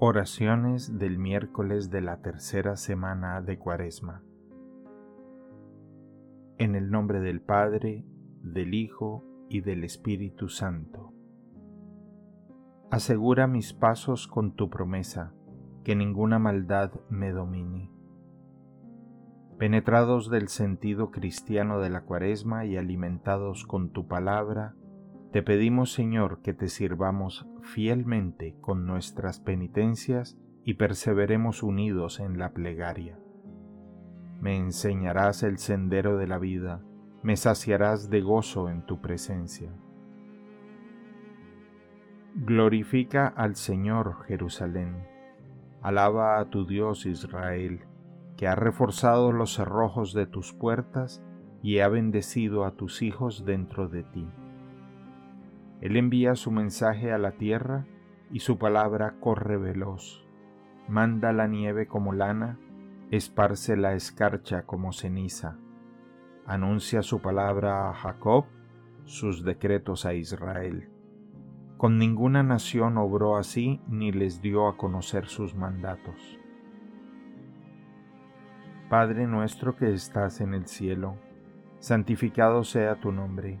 Oraciones del miércoles de la tercera semana de Cuaresma. En el nombre del Padre, del Hijo y del Espíritu Santo. Asegura mis pasos con tu promesa, que ninguna maldad me domine. Penetrados del sentido cristiano de la Cuaresma y alimentados con tu palabra, te pedimos, Señor, que te sirvamos fielmente con nuestras penitencias y perseveremos unidos en la plegaria. Me enseñarás el sendero de la vida, me saciarás de gozo en tu presencia. Glorifica al Señor Jerusalén. Alaba a tu Dios Israel, que ha reforzado los cerrojos de tus puertas y ha bendecido a tus hijos dentro de ti. Él envía su mensaje a la tierra y su palabra corre veloz. Manda la nieve como lana, esparce la escarcha como ceniza. Anuncia su palabra a Jacob, sus decretos a Israel. Con ninguna nación obró así ni les dio a conocer sus mandatos. Padre nuestro que estás en el cielo, santificado sea tu nombre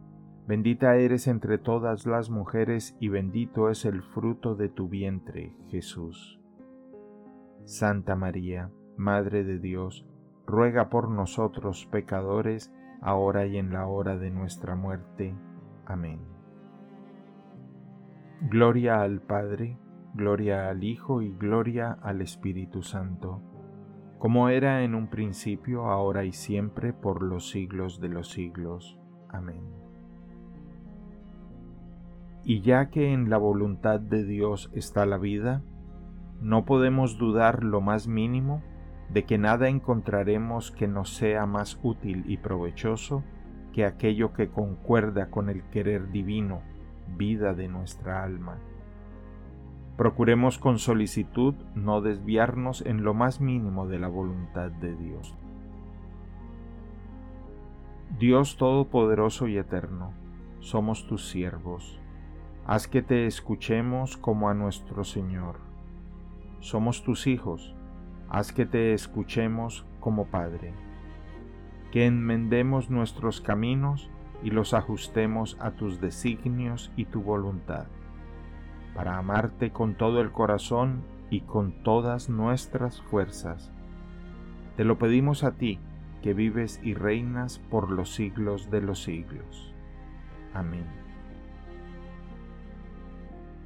Bendita eres entre todas las mujeres y bendito es el fruto de tu vientre, Jesús. Santa María, Madre de Dios, ruega por nosotros pecadores, ahora y en la hora de nuestra muerte. Amén. Gloria al Padre, gloria al Hijo y gloria al Espíritu Santo, como era en un principio, ahora y siempre, por los siglos de los siglos. Amén. Y ya que en la voluntad de Dios está la vida, no podemos dudar lo más mínimo de que nada encontraremos que nos sea más útil y provechoso que aquello que concuerda con el querer divino, vida de nuestra alma. Procuremos con solicitud no desviarnos en lo más mínimo de la voluntad de Dios. Dios Todopoderoso y Eterno, somos tus siervos Haz que te escuchemos como a nuestro Señor. Somos tus hijos, haz que te escuchemos como Padre. Que enmendemos nuestros caminos y los ajustemos a tus designios y tu voluntad, para amarte con todo el corazón y con todas nuestras fuerzas. Te lo pedimos a ti, que vives y reinas por los siglos de los siglos. Amén.